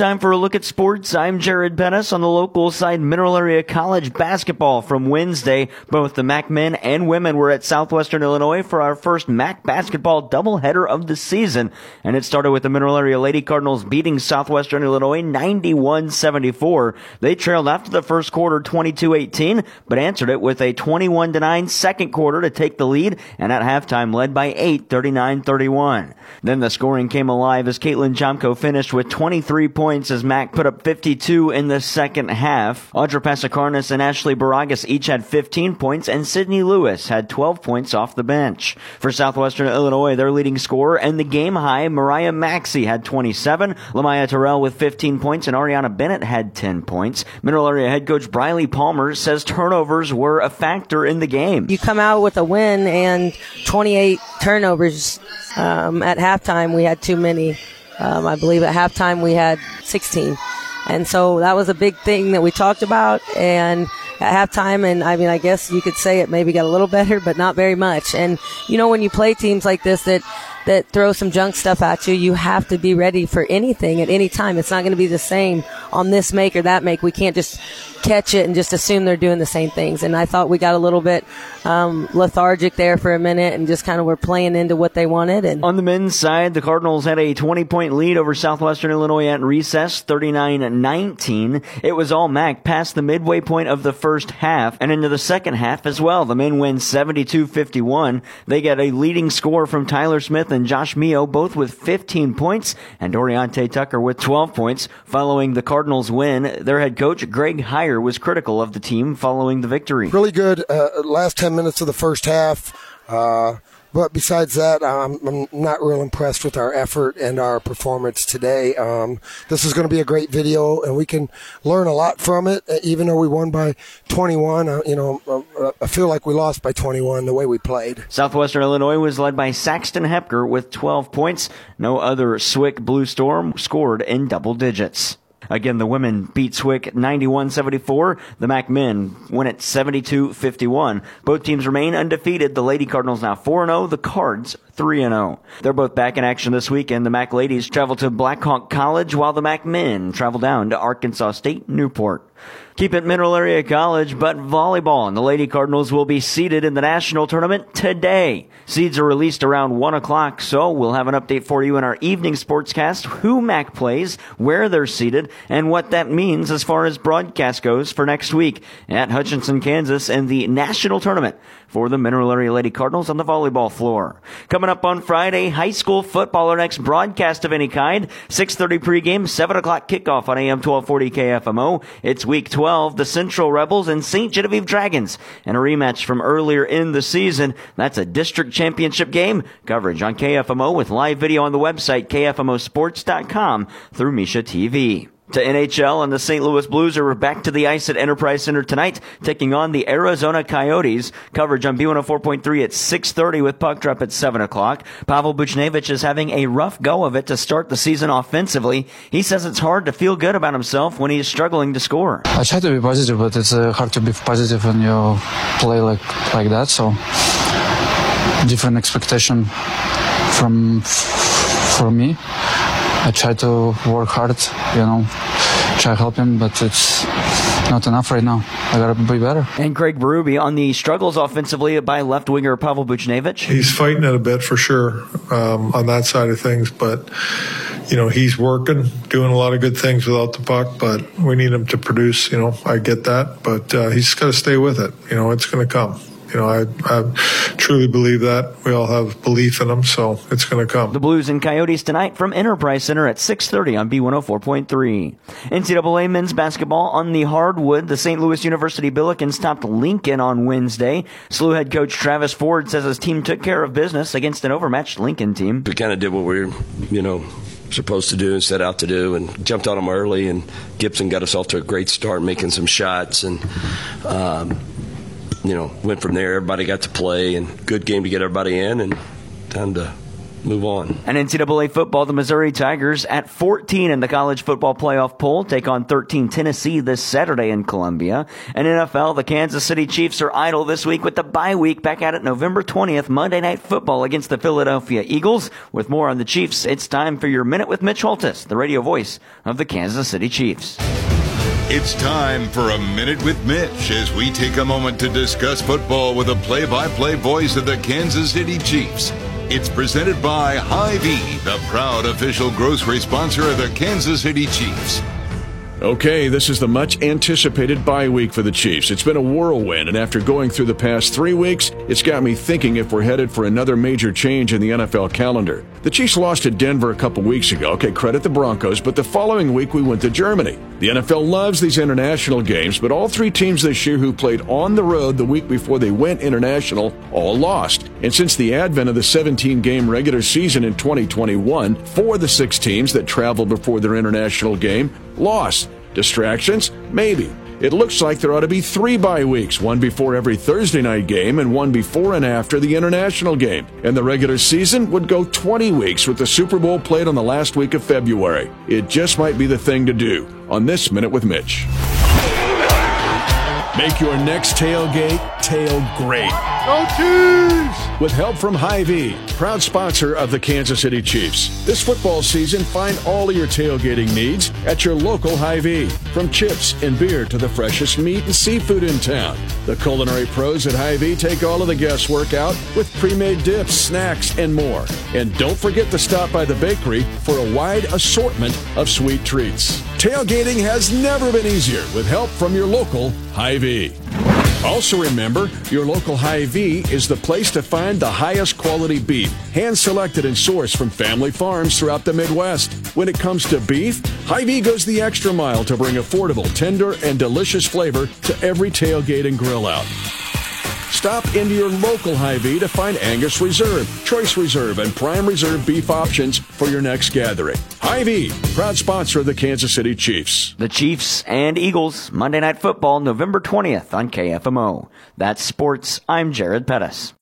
time for a look at sports. I'm Jared Pettis on the local side Mineral Area College basketball from Wednesday. Both the MAC men and women were at Southwestern Illinois for our first MAC basketball doubleheader of the season. And it started with the Mineral Area Lady Cardinals beating Southwestern Illinois 91-74. They trailed after the first quarter 22-18, but answered it with a 21-9 second quarter to take the lead and at halftime led by 8, 39-31. Then the scoring came alive as Caitlin Chomko finished with 23 points as MAC put up 52 in the second half. Audra Pasikarnas and Ashley Baragas each had 15 points, and Sydney Lewis had 12 points off the bench. For Southwestern Illinois, their leading scorer and the game high, Mariah Maxey had 27, Lamaya Terrell with 15 points, and Ariana Bennett had 10 points. Mineral Area head coach Briley Palmer says turnovers were a factor in the game. You come out with a win and 28 turnovers um, at halftime. We had too many. Um, I believe at halftime we had 16. And so that was a big thing that we talked about. And at halftime, and I mean, I guess you could say it maybe got a little better, but not very much. And you know, when you play teams like this that that throw some junk stuff at you, you have to be ready for anything at any time. It's not going to be the same on this make or that make. We can't just catch it and just assume they're doing the same things. And I thought we got a little bit um, lethargic there for a minute and just kind of were playing into what they wanted. And on the men's side, the Cardinals had a 20 point lead over Southwestern Illinois at recess, 39-19. It was all MAC past the midway point of the first half and into the second half as well. The men win 72-51. They get a leading score from Tyler Smith and Josh Mio, both with 15 points, and Doriante Tucker with 12 points. Following the Cardinals win, their head coach Greg Heier was critical of the team following the victory. Really good uh, last 10 minutes of the first half. Uh, but besides that, um, I'm not real impressed with our effort and our performance today. Um, this is going to be a great video, and we can learn a lot from it. Uh, even though we won by 21, uh, you know, uh, I feel like we lost by 21 the way we played. Southwestern Illinois was led by Saxton Hepker with 12 points. No other SWIC Blue Storm scored in double digits. Again, the women beat SWIC 91-74. The MAC men win it 72-51. Both teams remain undefeated. The Lady Cardinals now 4-0. The Cards 3-0. They're both back in action this weekend. The MAC ladies travel to Blackhawk College while the MAC men travel down to Arkansas State Newport. Keep it Mineral Area College, but volleyball and the Lady Cardinals will be seeded in the national tournament today. Seeds are released around 1 o'clock, so we'll have an update for you in our evening sportscast, who MAC plays, where they're seated, and what that means as far as broadcast goes for next week at Hutchinson, Kansas, and the national tournament for the Mineral Area Lady Cardinals on the volleyball floor. Coming up on Friday, high school football, our next broadcast of any kind, 6.30 pregame, 7 o'clock kickoff on AM 1240 KFMO. It's week 12, the Central Rebels and St. Genevieve Dragons, and a rematch from earlier in the season. That's a district championship game. Coverage on KFMO with live video on the website, kfmosports.com through Misha TV to NHL, and the St. Louis Blues are back to the ice at Enterprise Center tonight, taking on the Arizona Coyotes. Coverage on B104.3 at 6.30 with puck drop at 7 o'clock. Pavel Buchnevich is having a rough go of it to start the season offensively. He says it's hard to feel good about himself when he's struggling to score. I try to be positive, but it's uh, hard to be positive when you play like, like that, so different expectation from, from me. I try to work hard, you know, try to help him, but it's not enough right now. I got to be better. And Craig Berube on the struggles offensively by left winger Pavel Buchnevich. He's fighting it a bit for sure um, on that side of things, but you know he's working, doing a lot of good things without the puck. But we need him to produce. You know, I get that, but uh, he's got to stay with it. You know, it's going to come. You know, I, I truly believe that. We all have belief in them, so it's going to come. The Blues and Coyotes tonight from Enterprise Center at 6.30 on B104.3. NCAA men's basketball on the hardwood. The St. Louis University Billikens topped Lincoln on Wednesday. SLU head coach Travis Ford says his team took care of business against an overmatched Lincoln team. We kind of did what we were, you know, supposed to do and set out to do and jumped on them early and Gibson got us off to a great start making some shots and um, you know, went from there. Everybody got to play, and good game to get everybody in, and time to move on. And NCAA football, the Missouri Tigers at 14 in the college football playoff poll take on 13 Tennessee this Saturday in Columbia. And NFL, the Kansas City Chiefs are idle this week with the bye week back at it November 20th, Monday Night Football against the Philadelphia Eagles. With more on the Chiefs, it's time for your Minute with Mitch Holthus, the radio voice of the Kansas City Chiefs. It's time for a Minute with Mitch as we take a moment to discuss football with a play by play voice of the Kansas City Chiefs. It's presented by Hy-Vee, the proud official grocery sponsor of the Kansas City Chiefs. Okay, this is the much anticipated bye week for the Chiefs. It's been a whirlwind, and after going through the past three weeks, it's got me thinking if we're headed for another major change in the NFL calendar. The Chiefs lost to Denver a couple weeks ago. Okay, credit the Broncos, but the following week we went to Germany. The NFL loves these international games, but all three teams this year who played on the road the week before they went international all lost. And since the advent of the 17 game regular season in 2021, four of the six teams that traveled before their international game lost. Distractions? Maybe. It looks like there ought to be three bye weeks, one before every Thursday night game and one before and after the international game. And the regular season would go 20 weeks with the Super Bowl played on the last week of February. It just might be the thing to do on This Minute with Mitch. Make your next tailgate tail great. Go Chiefs! With help from Hy-Vee, proud sponsor of the Kansas City Chiefs. This football season, find all your tailgating needs at your local Hy-Vee. From chips and beer to the freshest meat and seafood in town. The culinary pros at Hy-Vee take all of the guesswork out with pre-made dips, snacks, and more. And don't forget to stop by the bakery for a wide assortment of sweet treats. Tailgating has never been easier with help from your local Hy-Vee. Also remember, your local Hy-Vee is the place to find the highest quality beef, hand selected and sourced from family farms throughout the Midwest. When it comes to beef, Hy-Vee goes the extra mile to bring affordable, tender, and delicious flavor to every tailgate and grill out. Stop into your local Hy-Vee to find Angus Reserve, Choice Reserve, and Prime Reserve beef options for your next gathering. Hy-Vee, proud sponsor of the Kansas City Chiefs. The Chiefs and Eagles, Monday Night Football, November 20th on KFMO. That's sports. I'm Jared Pettis.